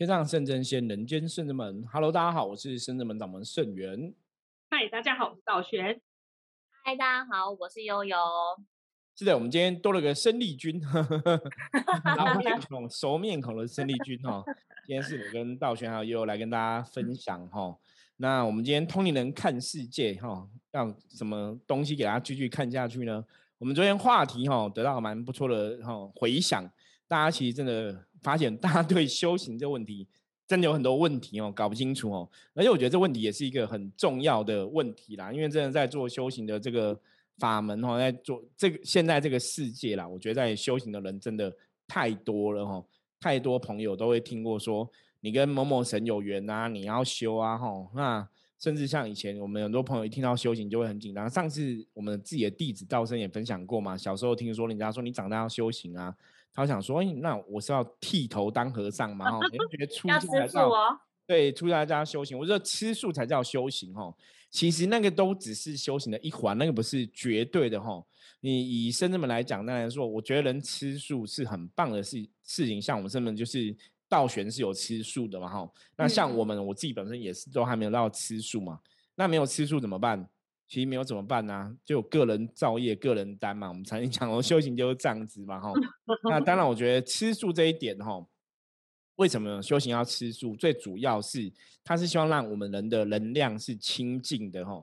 天上圣真仙，人间圣真门。Hello，大家好，我是圣真门掌门圣元。嗨，大家好，我是道玄。嗨，大家好，我是悠悠。是的，我们今天多了个生力军，老面孔、熟面孔的生力军哈。今天是我跟道玄还有悠悠来跟大家分享哈。那我们今天通灵人看世界哈，让什么东西给大家继续看下去呢？我们昨天话题哈得到蛮不错的哈回响，大家其实真的。发现大家对修行这问题真的有很多问题哦，搞不清楚哦。而且我觉得这问题也是一个很重要的问题啦，因为真的在做修行的这个法门哦，在做这个现在这个世界啦，我觉得在修行的人真的太多了哈。太多朋友都会听过说，你跟某某神有缘啊，你要修啊哈。那甚至像以前我们很多朋友一听到修行就会很紧张。上次我们自己的弟子道生也分享过嘛，小时候听说人家说你长大要修行啊。他想说：“哎，那我是要剃头当和尚吗？哈，你觉得出家才叫对出家叫修行？我觉得吃素才叫修行，哈。其实那个都只是修行的一环，那个不是绝对的，哈。你以生人们来讲，当然说，我觉得人吃素是很棒的事事情。像我们生人就是道玄是有吃素的嘛，哈。那像我们我自己本身也是都还没有到吃素嘛。那没有吃素怎么办？”其实没有怎么办呢？就个人造业、个人担嘛。我们常经 讲哦，修行就是这样子嘛，哈。那当然，我觉得吃素这一点，哈，为什么修行要吃素？最主要是，它是希望让我们人的能量是清净的，哈。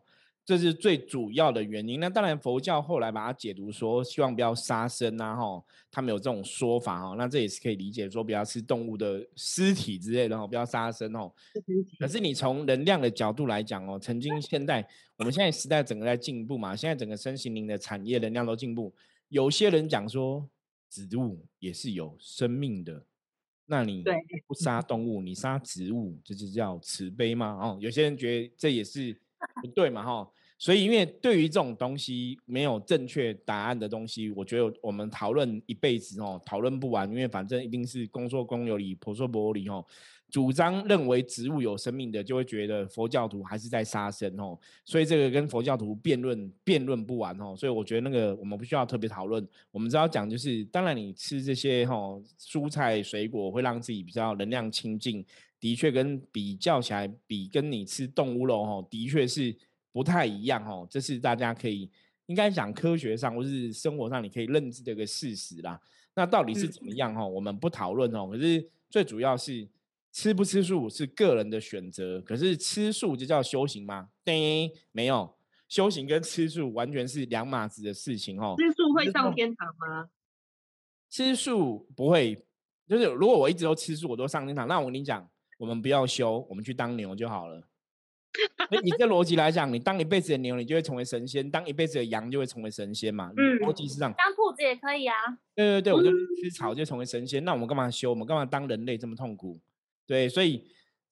这是最主要的原因。那当然，佛教后来把它解读说，希望不要杀生啊，哈，他们有这种说法哈。那这也是可以理解，说不要吃动物的尸体之类的，哈，不要杀生哦。可是你从能量的角度来讲哦，曾经、现在，我们现在时代整个在进步嘛，现在整个身心灵的产业能量都进步。有些人讲说，植物也是有生命的，那你不杀动物，你杀植物，这就叫慈悲吗？哦，有些人觉得这也是。不对嘛哈，所以因为对于这种东西没有正确答案的东西，我觉得我们讨论一辈子哦，讨论不完，因为反正一定是公说公有理，婆说婆有理哦。主张认为植物有生命的，就会觉得佛教徒还是在杀生哦，所以这个跟佛教徒辩论辩论不完哦，所以我觉得那个我们不需要特别讨论。我们只要讲就是，当然你吃这些哈蔬菜水果会让自己比较能量清净。的确，跟比较起来，比跟你吃动物肉，哈，的确是不太一样，哦。这是大家可以应该讲科学上或是生活上你可以认知的一个事实啦。那到底是怎么样，哦？我们不讨论哦。可是最主要是吃不吃素是个人的选择。可是吃素就叫修行吗？对，没有，修行跟吃素完全是两码子的事情，哦。吃素会上天堂吗？吃素不会，就是如果我一直都吃素，我都上天堂。那我跟你讲。我们不要修，我们去当牛就好了。你这逻辑来讲，你当一辈子的牛，你就会成为神仙；当一辈子的羊，就会成为神仙嘛。嗯，逻辑是这样。当兔子也可以啊。对对对，我就吃草就成为神仙。那我们干嘛修？我们干嘛当人类这么痛苦？对，所以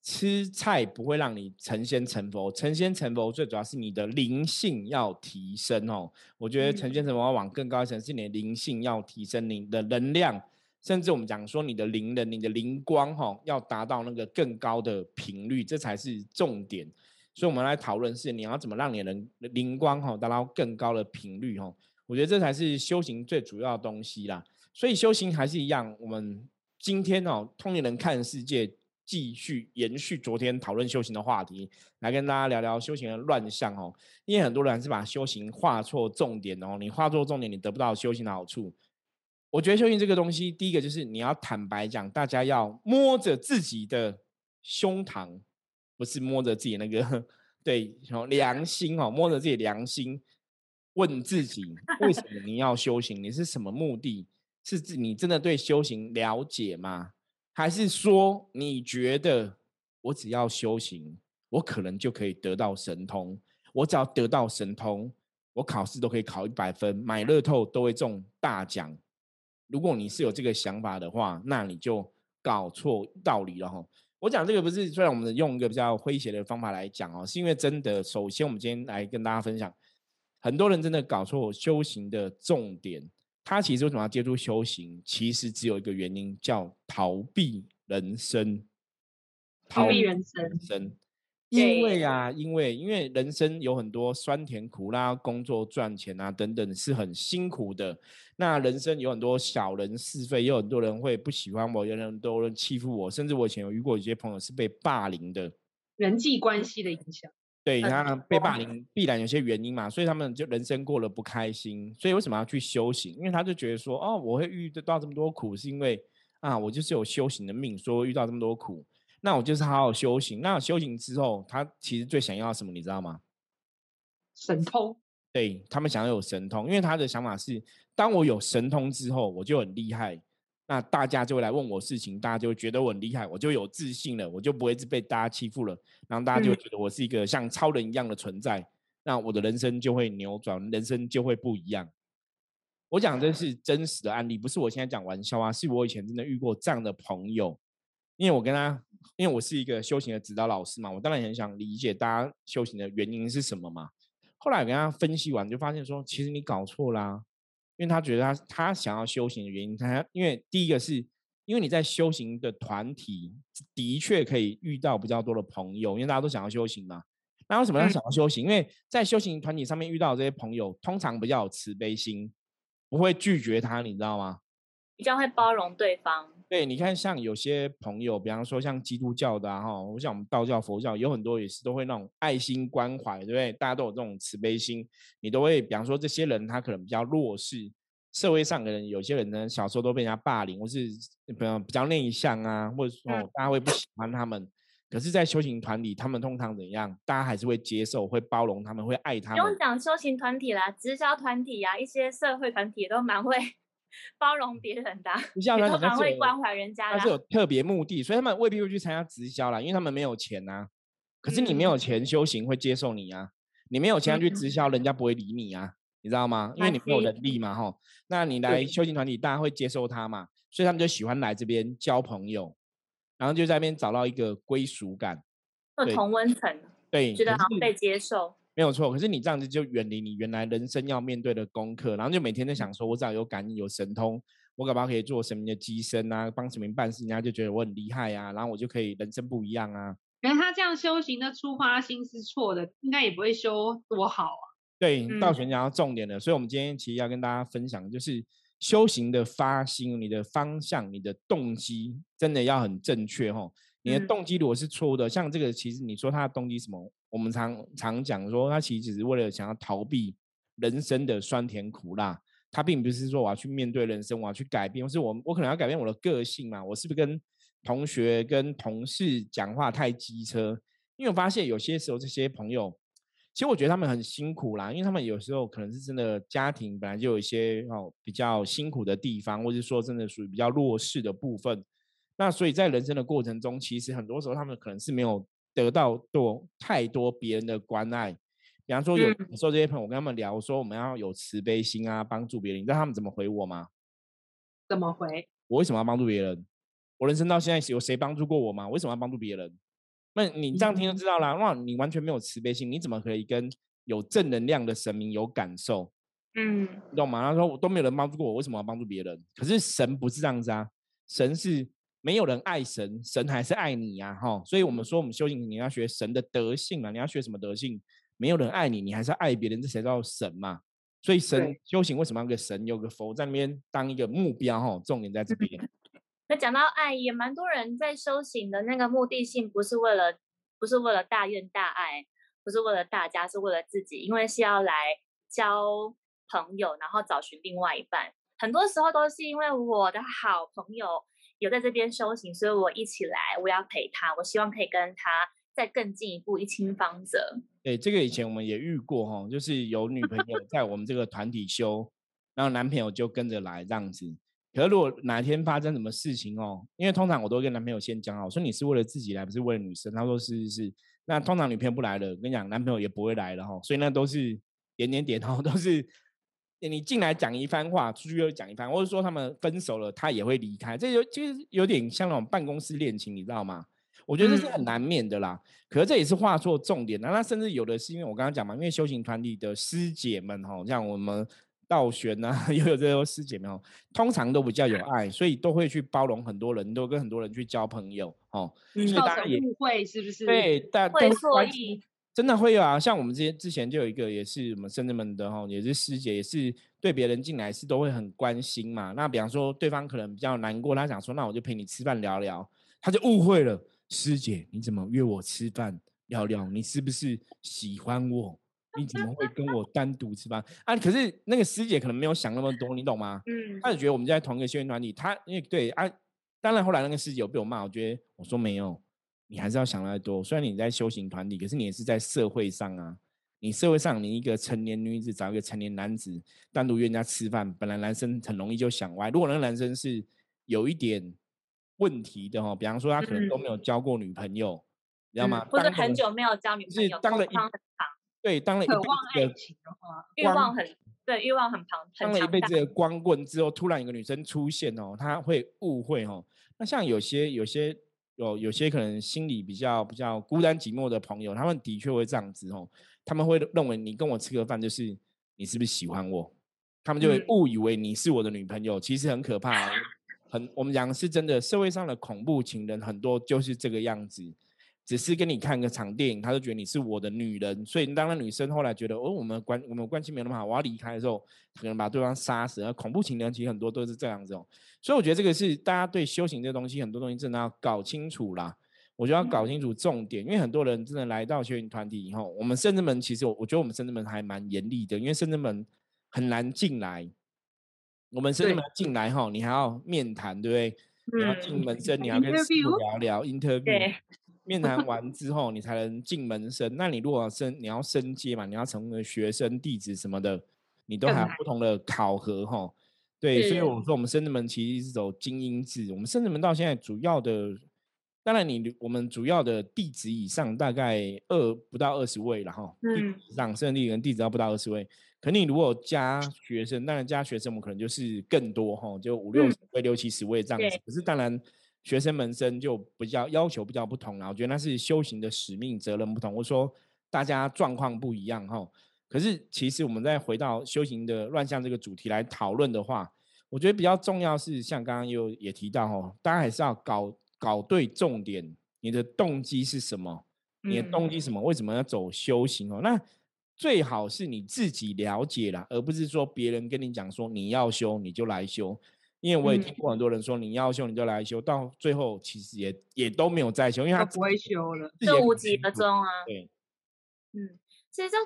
吃菜不会让你成仙成佛。成仙成佛最主要是你的灵性要提升哦。我觉得成仙成佛要往更高一层，是你的灵性要提升，你的能量。甚至我们讲说，你的灵的、你的灵光哈，要达到那个更高的频率，这才是重点。所以，我们来讨论是你要怎么让你的灵光哈达到更高的频率哈。我觉得这才是修行最主要的东西啦。所以，修行还是一样。我们今天哦，通灵人看世界，继续延续昨天讨论修行的话题，来跟大家聊聊修行的乱象哦。因为很多人是把修行画错重点哦，你画错重点，你得不到修行的好处。我觉得修行这个东西，第一个就是你要坦白讲，大家要摸着自己的胸膛，不是摸着自己那个对良心哦，摸着自己良心，问自己为什么你要修行？你是什么目的？是自你真的对修行了解吗？还是说你觉得我只要修行，我可能就可以得到神通？我只要得到神通，我考试都可以考一百分，买乐透都会中大奖？如果你是有这个想法的话，那你就搞错道理了哈。我讲这个不是，虽然我们用一个比较诙谐的方法来讲哦，是因为真的，首先我们今天来跟大家分享，很多人真的搞错修行的重点。他其实为什么要接触修行？其实只有一个原因，叫逃避人生。逃避人生。因为啊，因为因为人生有很多酸甜苦辣，工作赚钱啊等等是很辛苦的。那人生有很多小人是非，有很多人会不喜欢我，有很多人欺负我，甚至我以前有遇过有些朋友是被霸凌的。人际关系的影响，对，他被霸凌必然有些原因嘛，所以他们就人生过得不开心。所以为什么要去修行？因为他就觉得说，哦，我会遇得到这么多苦，是因为啊，我就是有修行的命，说遇到这么多苦。那我就是好好修行。那修行之后，他其实最想要什么？你知道吗？神通。对他们想要有神通，因为他的想法是，当我有神通之后，我就很厉害。那大家就会来问我事情，大家就会觉得我很厉害，我就有自信了，我就不会是被大家欺负了。然后大家就会觉得我是一个像超人一样的存在。那我的人生就会扭转，人生就会不一样。我讲这是真实的案例，不是我现在讲玩笑啊，是我以前真的遇过这样的朋友。因为我跟他，因为我是一个修行的指导老师嘛，我当然很想理解大家修行的原因是什么嘛。后来我跟他分析完，就发现说，其实你搞错啦。因为他觉得他他想要修行的原因，他因为第一个是因为你在修行的团体的确可以遇到比较多的朋友，因为大家都想要修行嘛。那为什么要想要修行？因为在修行团体上面遇到这些朋友，通常比较有慈悲心，不会拒绝他，你知道吗？比较会包容对方。对，你看，像有些朋友，比方说像基督教的哈，像我们道教、佛教，有很多也是都会那种爱心关怀，对不对？大家都有这种慈悲心，你都会，比方说这些人他可能比较弱势，社会上的人，有些人呢小时候都被人家霸凌，或是比较比较内向啊，或者说大家会不喜欢他们。可是，在修行团体，他们通常怎样？大家还是会接受、会包容他们，会爱他们。不用讲修行团体啦，直销团体呀，一些社会团体都蛮会。包容别人的，直销团体会关怀人家，他是有特别目的，所以他们未必会去参加直销啦，因为他们没有钱呐。可是你没有钱修行会接受你啊，你没有钱去直销，人家不会理你啊，你知道吗？因为你没有能力嘛，吼。那你来修行团体，大家会接受他嘛，所以他们就喜欢来这边交朋友，然后就在那边找到一个归属感，有同温层，对，觉得好像被接受。没有错，可是你这样子就远离你原来人生要面对的功课，然后就每天在想说，我只要有感应、有神通，我搞不好可以做神明的机身啊，帮神明办事，人家就觉得我很厉害啊，然后我就可以人生不一样啊。可是他这样修行的出发心是错的，应该也不会修多好啊。对，道玄讲到重点了，所以我们今天其实要跟大家分享，就是修行的发心、你的方向、你的动机，真的要很正确哈。你的动机如果是错误的，像这个，其实你说他的动机什么？我们常常讲说，他其实只是为了想要逃避人生的酸甜苦辣，他并不是说我要去面对人生，我要去改变，或是我我可能要改变我的个性嘛？我是不是跟同学、跟同事讲话太机车？因为我发现有些时候这些朋友，其实我觉得他们很辛苦啦，因为他们有时候可能是真的家庭本来就有一些哦比较辛苦的地方，或者说真的属于比较弱势的部分。那所以在人生的过程中，其实很多时候他们可能是没有得到多太多别人的关爱。比方说，有时候这些朋友我跟他们聊，说我们要有慈悲心啊，帮助别人。你知道他们怎么回我吗？怎么回？我为什么要帮助别人？我人生到现在有谁帮助过我吗？为什么要帮助别人？那你这样听就知道啦。哇，你完全没有慈悲心，你怎么可以跟有正能量的神明有感受？嗯，你懂吗？他说我都没有人帮助过我，为什么要帮助别人？可是神不是这样子啊，神是。没有人爱神，神还是爱你呀，哈！所以我们说，我们修行你要学神的德性嘛，你要学什么德性？没有人爱你，你还是爱别人，这才叫神嘛。所以神修行为什么要个神，有个佛在那边当一个目标？哈，重点在这边。那讲到爱，也蛮多人在修行的那个目的性，不是为了，不是为了大愿大爱，不是为了大家，是为了自己，因为是要来交朋友，然后找寻另外一半。很多时候都是因为我的好朋友。有在这边修行，所以我一起来，我要陪他。我希望可以跟他再更进一步，一清方泽。对，这个以前我们也遇过哈，就是有女朋友在我们这个团体修，然后男朋友就跟着来这样子。可是如果哪天发生什么事情哦，因为通常我都跟男朋友先讲好，说你是为了自己来，不是为了女生。他说是是是。那通常女朋友不来了，跟你讲，男朋友也不会来了哈。所以那都是点点点然后，都是。你进来讲一番话，出去又讲一番，或者说他们分手了，他也会离开，这就其实有点像那种办公室恋情，你知道吗？我觉得这是很难免的啦。可是这也是画错重点，那那甚至有的是因为我刚刚讲嘛，因为修行团体的师姐们哈，像我们道玄呐，又有这些师姐们哦，通常都比较有爱，所以都会去包容很多人，都跟很多人去交朋友哦。所以大家也误会是不是？对，但会错意。真的会有啊，像我们之前之前就有一个也是我们深圳门的哈，也是师姐，也是对别人进来是都会很关心嘛。那比方说对方可能比较难过，他想说那我就陪你吃饭聊聊，他就误会了，师姐你怎么约我吃饭聊聊？你是不是喜欢我？你怎么会跟我单独吃饭啊？可是那个师姐可能没有想那么多，你懂吗？嗯，他就觉得我们在同一个修行团体，他因为对啊，当然后来那个师姐有被我骂，我觉得我说没有。你还是要想太多。虽然你在修行团体，可是你也是在社会上啊。你社会上，你一个成年女子找一个成年男子单独约人家吃饭，本来男生很容易就想歪。如果那个男生是有一点问题的哦，比方说他可能都没有交过女朋友，你知道吗？或者很久没有交女朋友，当了一对，当了一辈子欲望很对，欲望很庞，当了一辈子的光棍之后，突然有个女生出现哦，他会误会哦。那像有些有些。有有些可能心里比较比较孤单寂寞的朋友，他们的确会这样子哦，他们会认为你跟我吃个饭就是你是不是喜欢我，他们就会误以为你是我的女朋友，其实很可怕，很我们讲是真的，社会上的恐怖情人很多就是这个样子。只是跟你看个场电影，他就觉得你是我的女人，所以当那女生后来觉得哦，我们关我们关系没那么好，我要离开的时候，可能把对方杀死。而恐怖情人其实很多都是这样子哦，所以我觉得这个是大家对修行这个东西，很多东西真的要搞清楚啦。我觉得要搞清楚重点，因为很多人真的来到修行团体以后，我们圣智门其实我我觉得我们圣智门还蛮严厉的，因为圣智门很难进来。我们圣智门进来哈，你还要面谈，对不对？你要进门生，你要跟师傅聊聊 interview。面谈完之后，你才能进门生。那你如果升，你要升阶嘛，你要成为学生、弟子什么的，你都还有不同的考核哈。对，所以我说我们深圳门其实是走精英制。我们深圳门到现在主要的，当然你我们主要的弟子以上大概二不到二十位了哈。嗯。上圣地跟弟子要不到二十位，可你如果加学生，当然加学生我们可能就是更多哈，就五六十位、六七十位这样子。可是当然。学生门生就比较要求比较不同啦，我觉得那是修行的使命责任不同，我说大家状况不一样哈。可是其实我们再回到修行的乱象这个主题来讨论的话，我觉得比较重要是像刚刚又也提到哈，大家还是要搞搞对重点，你的动机是什么？你的动机什么？为什么要走修行哦？那最好是你自己了解啦，而不是说别人跟你讲说你要修你就来修。因为我也听过很多人说，你要修你就来修，到最后其实也也都没有再修，因为他不会修了，就无疾而终啊。对，嗯，其实就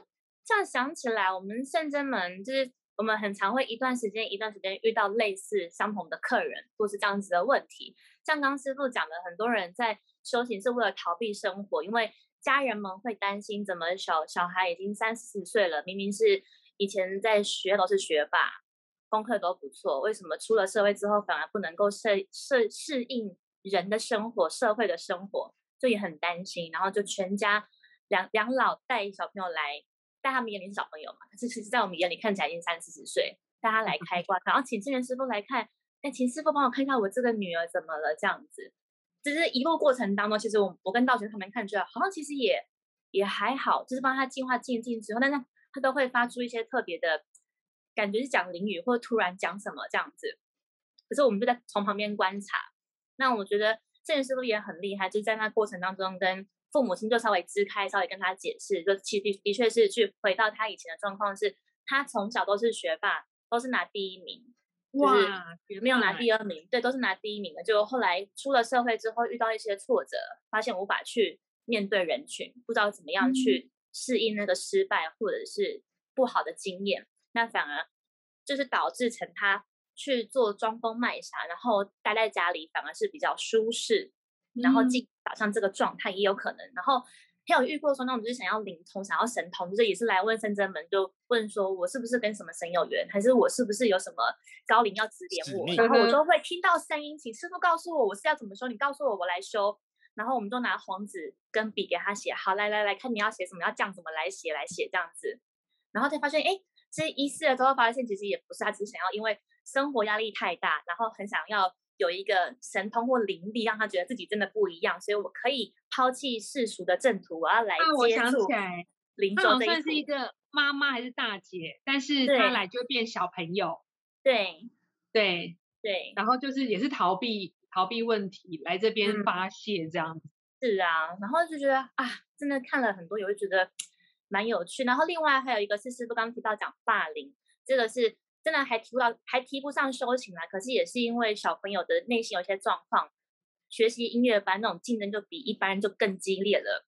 这样想起来，我们圣真门就是我们很常会一段时间一段时间遇到类似相同的客人，或是这样子的问题。像刚师傅讲的，很多人在修行是为了逃避生活，因为家人们会担心，怎么小小孩已经三四十岁了，明明是以前在学都是学霸。功课都不错，为什么出了社会之后反而不能够适适适应人的生活、社会的生活？就也很担心，然后就全家两两老带小朋友来，在他们眼里是小朋友嘛，可是其实在我们眼里看起来已经三四十岁，带他来 开挂，然后请志源师傅来看，哎，请师傅帮我看一下我这个女儿怎么了？这样子，就是一路过程当中，其实我我跟道玄他们看出来，好像其实也也还好，就是帮他进化进进之后，但是他都会发出一些特别的。感觉是讲淋雨，或者突然讲什么这样子，可是我们就在从旁边观察。那我觉得这件师傅也很厉害，就在那过程当中跟父母亲就稍微支开，稍微跟他解释，就其的的确是去回到他以前的状况，是他从小都是学霸，都是拿第一名，哇，没有拿第二名，对，都是拿第一名的。就后来出了社会之后，遇到一些挫折，发现无法去面对人群，不知道怎么样去适应那个失败或者是不好的经验。那反而就是导致成他去做装疯卖傻，然后待在家里反而是比较舒适，然后进导向这个状态也有可能。然后还有遇过说那种就是想要灵通、想要神通，就是也是来问圣真门，就问说我是不是跟什么神有缘，还是我是不是有什么高龄要指点我？然后我都会听到声音，请师傅告诉我我是要怎么修，你告诉我我来修。然后我们都拿黄纸跟笔给他写，好来来来看你要写什么，要这样怎么来写来写这样子，然后才发现哎。其实一试了之后发现，其实也不是他只是想要，因为生活压力太大，然后很想要有一个神通或灵力，让他觉得自己真的不一样。所以我可以抛弃世俗的正途，我要来接触灵他好像州这一组算是一个妈妈还是大姐，但是对。他来就会变小朋友，对。对，对。然后就是也是逃避逃避问题来这边嗯。发泄这样子。是啊，然后就觉得啊，真的看了很多，也会觉得蛮有趣。然后另外还有一个是师傅刚提到讲霸凌，这个是真的还提不到，还提不上修行来，可是也是因为小朋友的内心有些状况，学习音乐班那种竞争就比一般就更激烈了，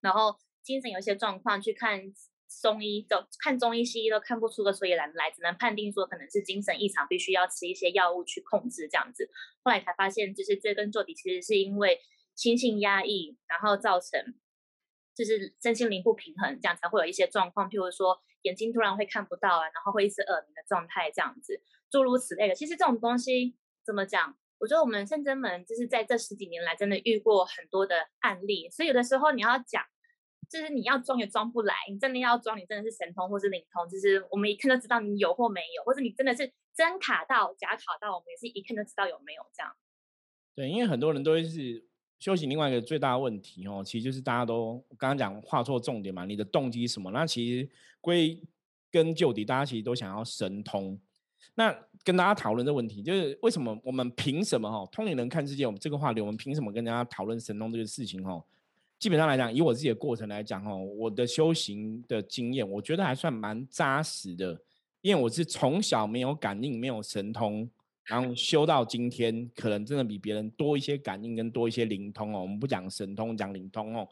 然后精神有些状况，去看中医都看中医西医都看不出个所以然来，只能判定说可能是精神异常，必须要吃一些药物去控制这样子。后来才发现，就是追根究底，其实是因为心性压抑，然后造成就是身心灵不平衡，这样才会有一些状况，譬如说眼睛突然会看不到啊，然后会一直耳鸣的状态，这样子，诸如此类的。其实这种东西怎么讲？我觉得我们圣真门就是在这十几年来真的遇过很多的案例，所以有的时候你要讲，就是你要装也装不来，你真的要装，你真的是神通或是灵通，就是我们一看就知道你有或没有，或者你真的是真卡到假卡到，我们也是一看就知道有没有这样。对，因为很多人都会是修行另外一个最大的问题哦，其实就是大家都刚刚讲画错重点嘛，你的动机什么？那其实归根究底，大家其实都想要神通。那跟大家讨论这问题，就是为什么我们凭什么哈？通灵人看世界，我们这个话题，我们凭什么跟大家讨论神通这个事情哈？基本上来讲，以我自己的过程来讲哈，我的修行的经验，我觉得还算蛮扎实的，因为我是从小没有感应，没有神通，然后修到今天，可能真的比别人多一些感应跟多一些灵通哦。我们不讲神通，讲灵通哦。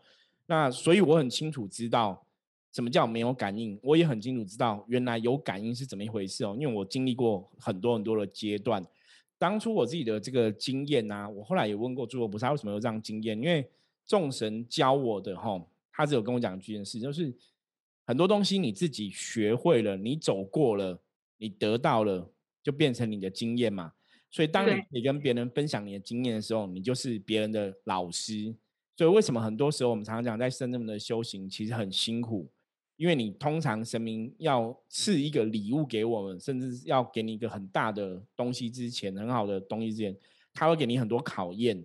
那所以我很清楚知道什么叫没有感应，我也很清楚知道原来有感应是怎么一回事哦。因为我经历过很多很多的阶段，当初我自己的这个经验呐、我后来也问过诸佛菩萨为什么有这样经验，因为众神教我的哈，他只有跟我讲一件事，就是很多东西你自己学会了，你走过了，你得到了，就变成你的经验嘛。所以当你对可以跟别人分享你的经验的时候，你就是别人的老师。所以为什么很多时候我们常常讲，在深圳的修行其实很辛苦，因为你通常神明要赐一个礼物给我们，甚至要给你一个很大的东西之前，很好的东西之前，他会给你很多考验，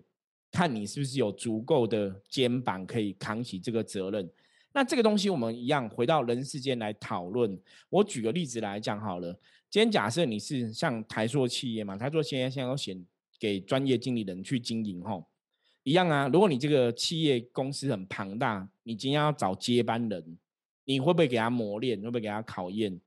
看你是不是有足够的肩膀可以扛起这个责任。那这个东西我们一样回到人世间来讨论。我举个例子来讲好了，今天假设你是像台塑企业嘛，台塑企业现在要选给专业经理人去经营吼，一样啊。如果你这个企业公司很庞大，你今天要找接班人，你会不会给他磨练？会不会给他考验？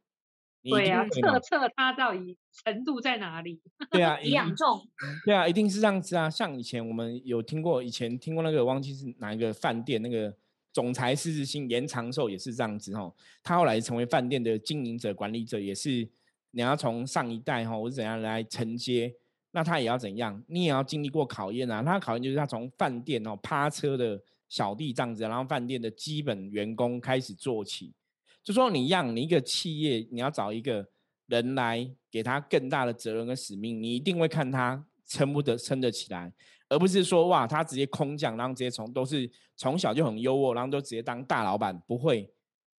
对啊，测测他到底程度在哪里？对啊，以一养重，对啊，一定是这样子啊。像以前我们有听过，以前听过那个忘记是哪一个饭店，那个总裁狮子星严长寿也是这样子哦。他后来成为饭店的经营者、管理者，也是你要从上一代哈或者怎样来承接，那他也要怎样？你也要经历过考验啊。他考验就是他从饭店哦趴车的小弟这样子，然后饭店的基本员工开始做起。就说你让你一个企业，你要找一个人来给他更大的责任跟使命，你一定会看他撑不得撑得起来，而不是说哇他直接空降，然后直接从都是从小就很优渥，然后都直接当大老板，不会，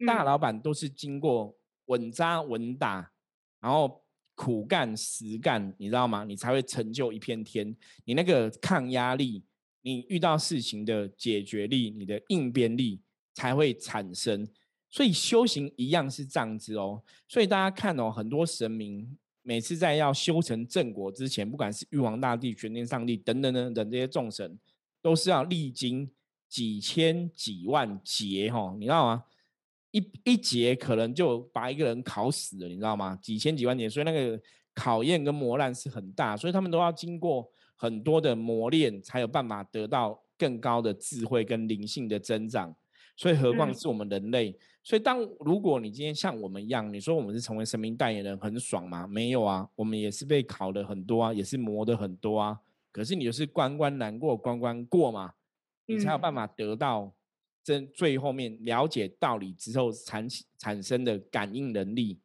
大嗯老板都是经过稳扎稳打，然后苦干实干，你知道吗？你才会成就一片天。你那个抗压力，你遇到事情的解决力，你的应变力才会产生。所以修行一样是这样子哦。所以大家看哦，很多神明每次在要修成正果之前，不管是玉皇大帝、玄天上帝等等等等这些众神，都是要历经几千几万劫哈、哦，你知道吗？一一劫可能就把一个人考死了，你知道吗？几千几万年，所以那个考验跟磨难是很大，所以他们都要经过很多的磨练，才有办法得到更高的智慧跟灵性的增长。所以何况嗯是我们人类。所以当如果你今天像我们一样，你说我们是成为神明代言人，很爽吗？没有啊，我们也是被考的很多啊，也是磨的很多啊。可是你就是关关难过关关过嘛，你才有办嗯法得到真最后面了解道理之后产产生的感应能力。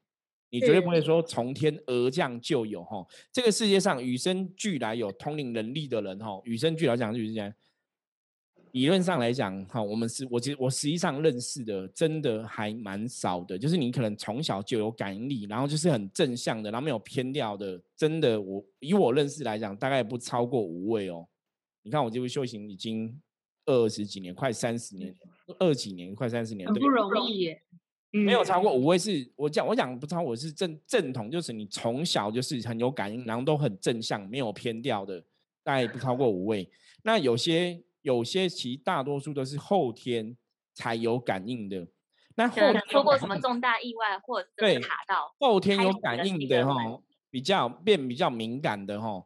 你绝对不会是说从天而降就有哈，这个世界上与生俱来有通灵能力的人哈，与生俱来讲就是这样。理论上来讲，哈，我们是我其实我实际上认识的真的还蛮少的，就是你可能从小就有感应力，然后就是很正向的，然后没有偏掉的，真的我以我认识来讲，大概不超过五位哦。你看我这位修行已经二十几年，快三十年，二几年，快三十年，对很不容易耶。没有超嗯过五位是，我讲我讲不超我是正正统，就是你从小就是很有感应，然后都很正向，没有偏掉的，大概不超过五位。那有些有些其实大多数都是后天才有感应的。那后天出过什么重大意外，或者对卡到，后天有感应的哈，比较变比较敏感的哈，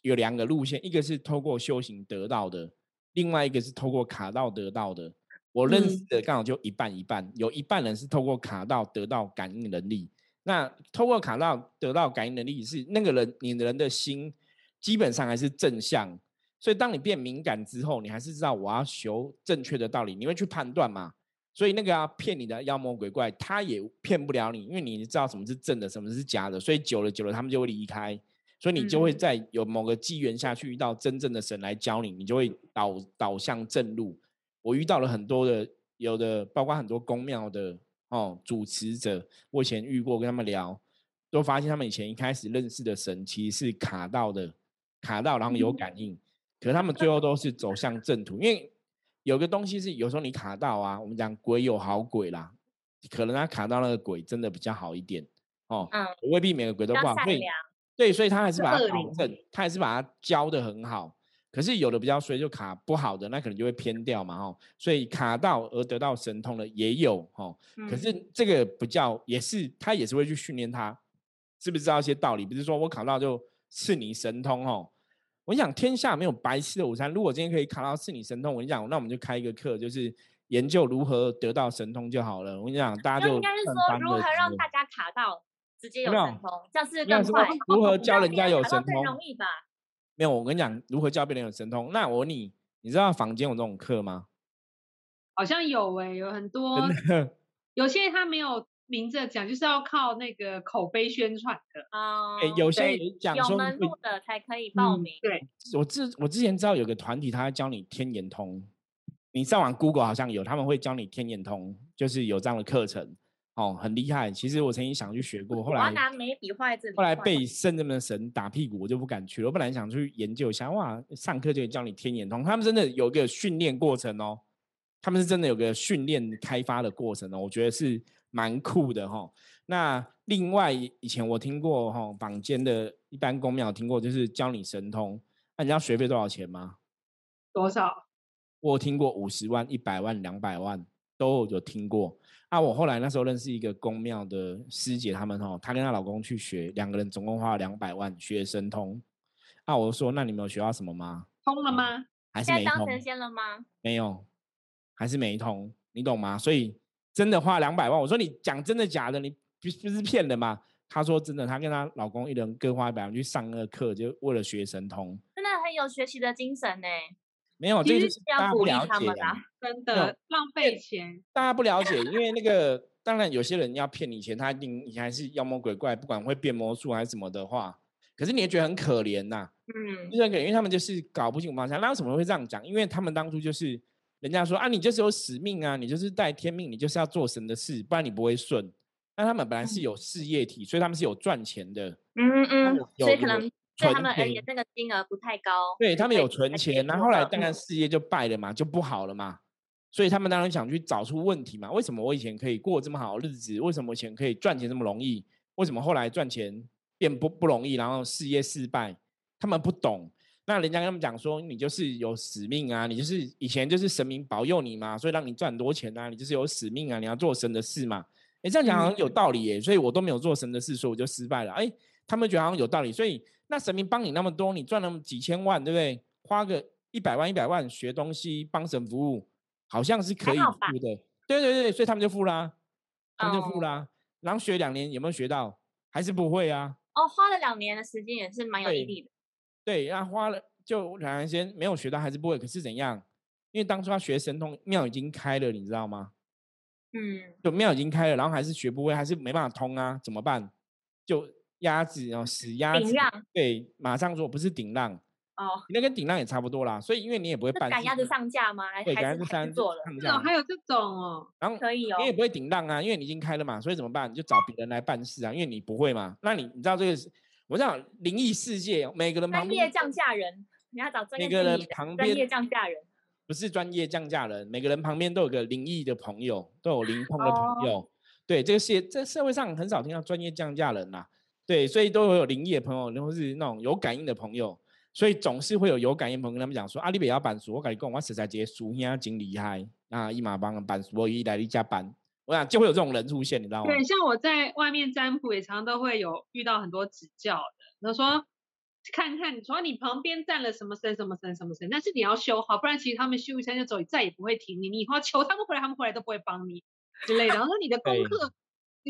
有两个路线，一个是透过修行得到的，另外一个是透过卡道得到的。我认识嗯的刚好就一半一半，有一半人是透过卡道得到感应能力。那透过卡道得到感应能力是那个人，你的人的心基本上还是正向，所以当你变敏感之后，你还是知道我要求正确的道理，你会去判断嘛。所以那个要骗你的妖魔鬼怪，他也骗不了你，因为你知道什么是正的，什么是假的，所以久了久了他们就会离开，所以你就会嗯。在有某个机缘下去遇到真正的神来教你，你就会导导向正路。我遇到了很多的，有的包括很多公庙的哦主持者，我以前遇过，跟他们聊，都发现他们以前一开始认识的神其实是卡到的，卡到然后有感应，可是他们最后都是走向正途，因为有个东西是有时候你卡到啊，我们讲鬼有好鬼啦，可能他卡到那个鬼真的比较好一点哦，嗯，未必每个鬼都好，所以较善良，对，所以他还是是把它恶灵导正，他还是把它教的很好。可是有的比较衰，就卡不好的，那可能就会偏掉嘛，哦。所以卡到而得到神通的也有，哦。可是嗯这个不叫，也是他也是会去训练他，知不是知道一些道理？不是说我考到就赐你神通，哦。我跟你讲，天下没有白吃的午餐。如果今天可以考到赐你神通，我跟你讲，那我们就开一个课，就是研究如何得到神通就好了。我跟你讲，大家就就应该是万说如何让大家卡到直接有神通，这样是应该说更快。如何教人家有神通容易吧？没有，我跟你讲，如何教别人有神通。那我问你，你知道坊间有这种课吗？好像有诶、有很多，有些他没有明着讲，就是要靠那个口碑宣传的。啊哎、有些讲有说会门路的才可以报嗯名。对，我之我之前知道有个团体，他在教你天眼通，你上网 Google 好像有，他们会教你天眼通，就是有这样的课程，哦，很厉害。其实我曾经想去学过，后来拿眉笔画在这里。后来被圣人们的神打屁股，我就不敢去了。我本来想去研究一下，哇，上课就教你天眼通，他们真的有个训练过程哦，他们是真的有个训练开发的过程哦，我觉得是蛮酷的哈、那另外以前我听过哈、坊间的一般公庙听过，就是教你神通，那你知道学费多少钱吗？多少？我有听过五十万、一百万、两百万都有听过。啊，我后来那时候认识一个公庙的师姐，他们哦，她跟她老公去学，两个人总共花了两百万学神通。啊，我就说那你们有学到什么吗？通了吗？还是没通？神仙了吗？没有，还是没通，你懂吗？所以真的花两百万，我说你讲真的假的？你不不是骗人吗？她说真的，她跟她老公一人各花一百万去上那个课，就为了学神通。真的很有学习的精神呢。没有，就是大家不了解啊。真的浪费钱。大家不了解，因为那个当然有些人要骗你钱，他一定你还是妖魔鬼怪，不管会变魔术还是什么的话，可是你也觉得很可怜呐、嗯就是很可怜，因为他们就是搞不清楚方向。那为什么会这样讲？因为他们当初就是人家说啊，你就是有使命啊，你就是带天命，你就是要做神的事，不然你不会顺。那他们本来是有事业体，所以他们是有赚钱的，嗯嗯所以可能对他存们而言钱那个金额不太高。对他们有存钱，然后后来当然事业就败了嘛，就不好了嘛，所以他们当然想去找出问题嘛。为什么我以前可以过这么好的日子？为什么我以前可以赚钱这么容易？为什么后来赚钱变不不容易，然后事业失败？他们不懂。那人家跟他们讲说，你就是有使命啊，你就是以前就是神明保佑你嘛，所以让你赚很多钱啊，你就是有使命啊，你要做神的事嘛。哎，这样讲好像有道理耶，所以我都没有做神的事，所以我就失败了。哎，他们觉得好像有道理，所以那神明帮你那么多，你赚那么几千万，对不对？花个一百万、一百万学东西，帮神服务，好像是可以还好吧付的。对对对，所以他们就付啦，他们就付哦啦。然后学两年有没有学到？还是不会啊。哦，花了两年的时间也是蛮有毅力的。对，然后花了就两年时间没有学到，还是不会。可是怎样？因为当初他学神通，庙已经开了，你知道吗？嗯，就庙已经开了，然后还是学不会，还是没办法通啊，怎么办？就鸭子，然后死鸭子，对，马上说不是顶浪，哦，那跟顶浪也差不多啦。所以因为你也不会是办，赶鸭子，上架吗？还对，鸭子上还是做了？这种上架，还有这种哦，然后可以哦你，也不会顶浪啊，因为你已经开了嘛，所以怎么办？你就找别人来办事啊，因为你不会嘛。那你你知道这个是，我讲灵异世界，每个人旁边专业降价人，你要找专业每个人旁边降价人。不是专业降价人，每个人旁边都有个灵异的朋友，都有灵通的朋友。对，这个世这社会上很少听到专业降价人呐。对，所以都会有灵异的朋友，然后是那种有感应的朋友，所以总是会有有感应朋友跟他们讲说：“阿里比要板书，我跟你讲，我实在接书兄真厉害，那一马帮板书，我一来一家搬。”我想就会有这种人出现，你知道吗？对，像我在外面占卜，也常常都会有遇到很多指教的。他说：“看看，你说你旁边站了什么神、什么神、什么神，但是你要修好，不然其实他们修一下就走，再也不会停你。你以后求他们回来，他们回来都不会帮你之类的。然后你的功课。”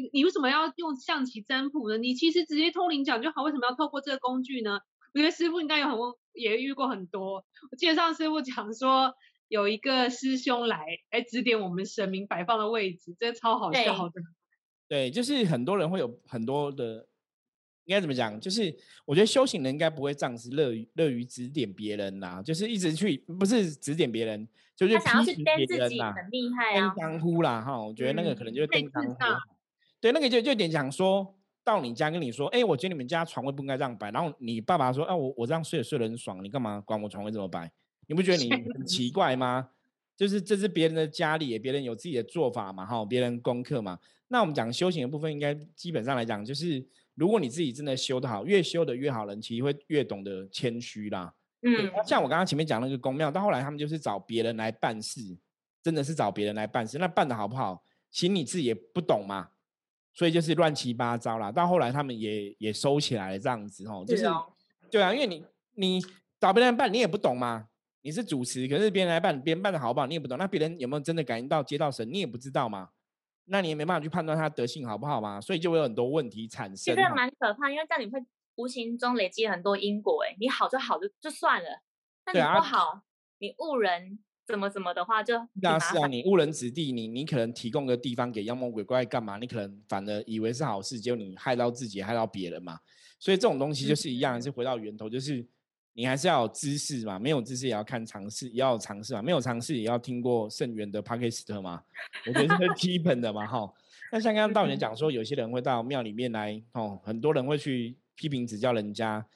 你你为什么要用象棋占卜呢？你其实直接通灵讲就好，为什么要透过这个工具呢？我觉得师傅应该有很也遇过很多。我记得上师傅讲说，有一个师兄来来指点我们神明摆放的位置，真的超好笑的。对，就是很多人会有很多的，应该怎么讲？就是我觉得修行人应该不会这样子乐于乐于指点别人啦，就是一直去不是指点别人，就是批评别人呐，很厉害啊，登江呼啦哈。我觉得那个可能就是登江呼。对，那个就就点讲说到你家跟你说，哎，我觉得你们家床位不应该这样摆。然后你爸爸说，啊，我我这样睡睡得很爽，你干嘛管我床位怎么摆？你不觉得你很 奇怪吗？就是这是别人的家里，别人有自己的做法嘛，哈，别人功课嘛。那我们讲修行的部分，应该基本上来讲，就是如果你自己真的修得好，越修得越好人，其实会越懂得谦虚啦。嗯，像我刚刚前面讲那个宫庙，到后来他们就是找别人来办事，真的是找别人来办事，那办的好不好，其实你自己也不懂嘛。所以就是乱七八糟啦。到后来他们也也收起来了，这样子哦，就是对啊，因为你你找别人办，你也不懂嘛。你是主持，可是别人来办，别人办的好不好，你也不懂。那别人有没有真的感应到接到神，你也不知道嘛。那你也没办法去判断他德性好不好嘛。所以就会有很多问题产生。其实蛮可怕，因为这样你会无形中累积很多因果。哎，你好就好就就算了，那你不好，你误人。怎么怎么的话就那是啊，你误人子弟，你你可能提供个地方给妖魔鬼怪干嘛？你可能反而以为是好事，结果你害到自己，害到别人嘛。所以这种东西就是一样，是回到源头，就是你还是要有知识嘛，没有知识也要看尝试，也要有尝试嘛，没有尝试也要听过圣元的 p a k i s t 嘛。我觉得这是基本的嘛，哈。那像刚刚道人讲说，有些人会到庙里面来，哦，很多人会去批评指教人家。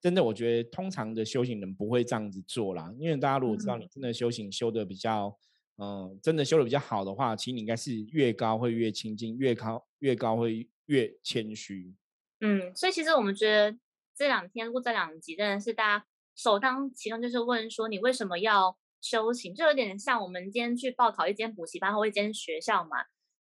真的，我觉得通常的修行人不会这样子做啦，因为大家如果知道你真的修行修的比较，嗯，真的修的比较好的话，其实你应该是越高会越亲近，越高越高会越谦虚。嗯，所以其实我们觉得这两天或这两集真的是大家首当其冲就是问说你为什么要修行，就有点像我们今天去报考一间补习班或一间学校嘛，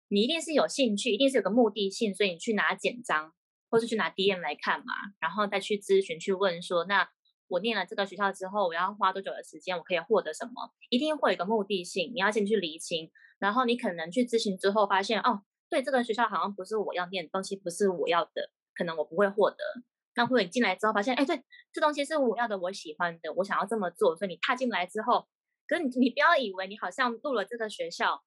你一定是有兴趣，一定是有个目的性，所以你去拿简章。或是去拿 DM 来看嘛，然后再去咨询去问说，那我念了这个学校之后，我要花多久的时间，我可以获得什么？一定会有一个目的性，你要先去厘清。然后你可能去咨询之后发现，哦，对，这个学校好像不是我要念的东西，不是我要的，可能我不会获得。那或者你进来之后发现，哎，对，这东西是我要的，我喜欢的，我想要这么做。所以你踏进来之后，可是你你不要以为你好像入了这个学校，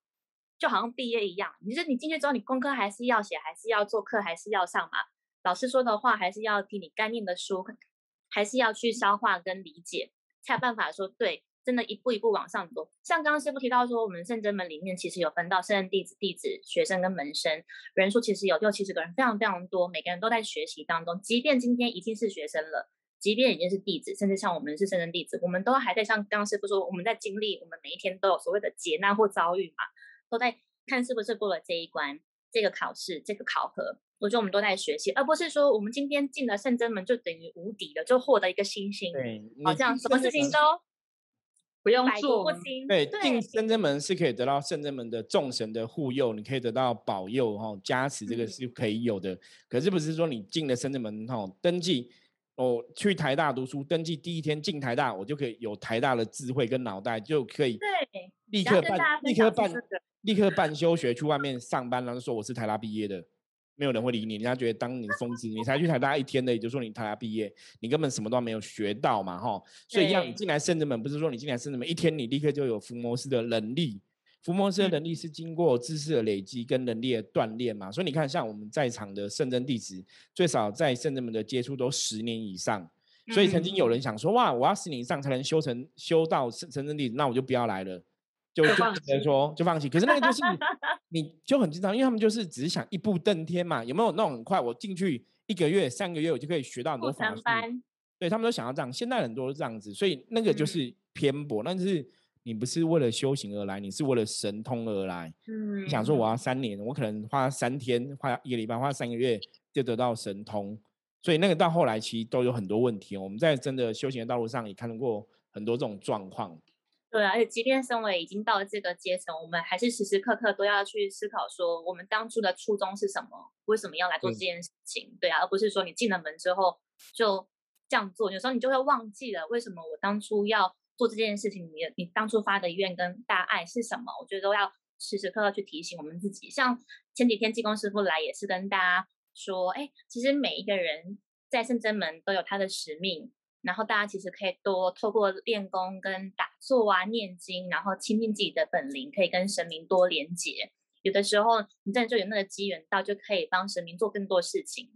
就好像毕业一样。你说你进去之后，你功课还是要写，还是要做课，还是要上嘛？老师说的话还是要听，你该念的书还是要去消化跟理解，才有办法说对，真的一步一步往上走。像刚刚师傅提到说，我们圣真门里面其实有分到圣人弟子、弟子、学生跟门生，人数其实有六七十个人，非常非常多，每个人都在学习当中。即便今天已经是学生了，即便已经是弟子，甚至像我们是圣人弟子，我们都还在像刚刚师傅说，我们在经历，我们每一天都有所谓的劫难或遭遇嘛，都在看是不是过了这一关，这个考试，这个考核。我觉得我们都在学习，而不是说我们今天进了圣真门就等于无敌了，就获得一个星星。对，好像什么事情都不用做。对，进圣真门是可以得到圣真门的众神的护佑，你可以得到保佑哈加持，这个是可以有的。可是不是说你进了圣真门哈登记，哦去台大读书登记第一天进台大，我就可以有台大的智慧跟脑袋就可以对立刻办立刻办立刻办休学去外面上班，然后说我是台大毕业的。没有人会理你，人家觉得当你疯子，你才去台大一天的，也就说你台大毕业，你根本什么都没有学到嘛，哈。所以让你进来圣人门，不是说你进来圣人门一天你立刻就有伏魔师的能力，伏魔师的能力是经过知识的累积跟能力的锻炼嘛。所以你看，像我们在场的圣真弟子，最少在圣人们的接触都十年以上。所以曾经有人想说，哇，我要十年以上才能修成修到圣圣真弟子，那我就不要来了。就就只能说就放弃，可是那个就是你 就很经常，因为他们就是只是想一步登天嘛，有没有那种很快？我进去一个月、三个月，我就可以学到很多法术。对他们都想要这样，现在很多都这样子，所以那个就是偏颇，那是你不是为了修行而来，你是为了神通而来。嗯，你想说我要三年，我可能花三天，花一个礼拜，花三个月就得到神通，所以那个到后来其实都有很多问题。我们在真的修行的道路上也看到过很多这种状况。对啊，而且即便身为已经到了这个阶层，我们还是时时刻刻都要去思考，说我们当初的初衷是什么？为什么要来做这件事情？对啊，而不是说你进了门之后就这样做，有时候你就会忘记了为什么我当初要做这件事情。你你当初发的愿跟大爱是什么？我觉得都要时时刻刻去提醒我们自己。像前几天济公师傅来也是跟大家说，哎，其实每一个人在圣真门都有他的使命。然后大家其实可以多透过练功跟打坐啊、念经，然后亲近自己的本灵，可以跟神明多连接。有的时候你真的就有那个机缘到，就可以帮神明做更多事情。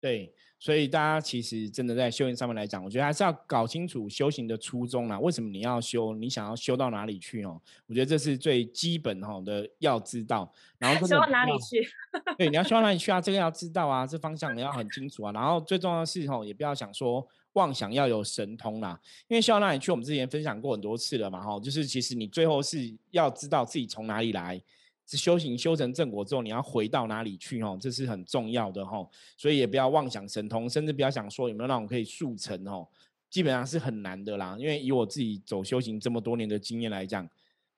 对，所以大家其实真的在修行上面来讲，我觉得还是要搞清楚修行的初衷啦。为什么你要修？你想要修到哪里去哦？我觉得这是最基本哈的要知道。然后修到哪里去？对，你要修到哪里去啊？这个要知道啊，这方向你要很清楚啊。然后最重要的是哈，也不要想说。妄想要有神通啦，因为修到那里去，我们之前分享过很多次了嘛，哈，就是其实你最后是要知道自己从哪里来，是修行修成正果之后，你要回到哪里去，哈，这是很重要的，哈，所以也不要妄想神通，甚至不要想说有没有那种可以速成，哦，基本上是很难的啦，因为以我自己走修行这么多年的经验来讲，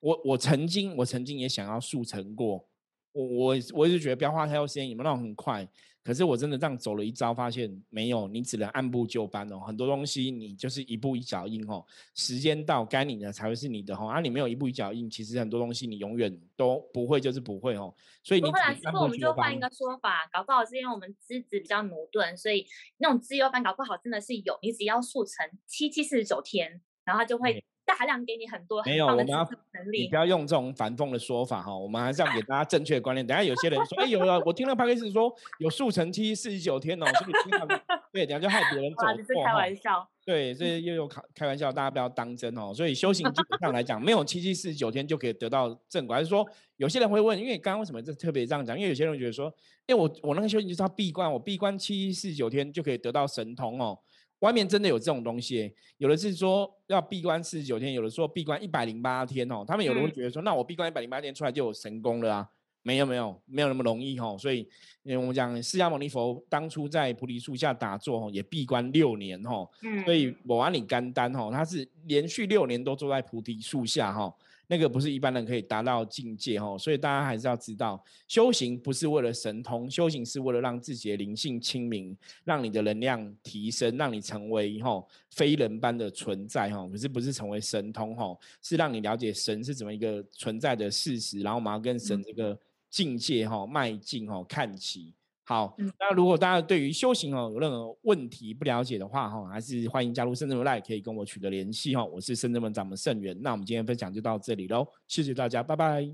我我曾经我曾经也想要速成过，我我我一直觉得不要花太多时间，有没有那种很快。可是我真的这样走了一遭，发现没有，你只能按部就班哦。很多东西你就是一步一脚印哦。时间到该你的才会是你的哦。啊，你没有一步一脚印，其实很多东西你永远都不会，就是不会哦。所以你按部就班。我们就换一个说法，搞不好是因为我们资质比较驽钝，所以那种自由班搞不好真的是有。你只要速成七七四十九天，然后就会。大量给你很多没有，我们要你不要用这种反讽的说法哈，我们还是要给大家正确的观念。等下有些人说，哎，有了，我听了 p a 是说有速成期四十九天哦，是不是？对，等下就害别人走错。开玩笑。对，这又有开开玩笑，大家不要当真哦。所以修行基本上来讲，没有七七四十九天就可以得到正果，还是说有些人会问，因为刚刚为什么这特别这样讲？因为有些人觉得说，哎，我我那个修行就是要闭关，我闭关七七四十九天就可以得到神通哦。外面真的有这种东西，有的是说要闭关四十九天，有的说闭关一百零八天哦。他们有的会觉得说，那我闭关一百零八天出来就有神功了啊？没有没有没有那么容易哈。所以，因为我们讲释迦牟尼佛当初在菩提树下打坐也闭关六年哈。嗯。所以我阿里甘丹哈，他是连续六年都坐在菩提树下哈。那个不是一般人可以达到境界哈，所以大家还是要知道，修行不是为了神通，修行是为了让自己的灵性清明，让你的能量提升，让你成为哈非人般的存在哈。可是不是成为神通哈，是让你了解神是怎么一个存在的事实，然后我们要跟神这个境界哈迈进哈看齐。好，那如果大家对于修行哦有任何问题不了解的话哈，还是欢迎加入深圳门 Line，可以跟我取得联系哈。我是深圳门掌门盛元，那我们今天分享就到这里喽，谢谢大家，拜拜，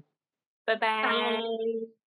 拜拜。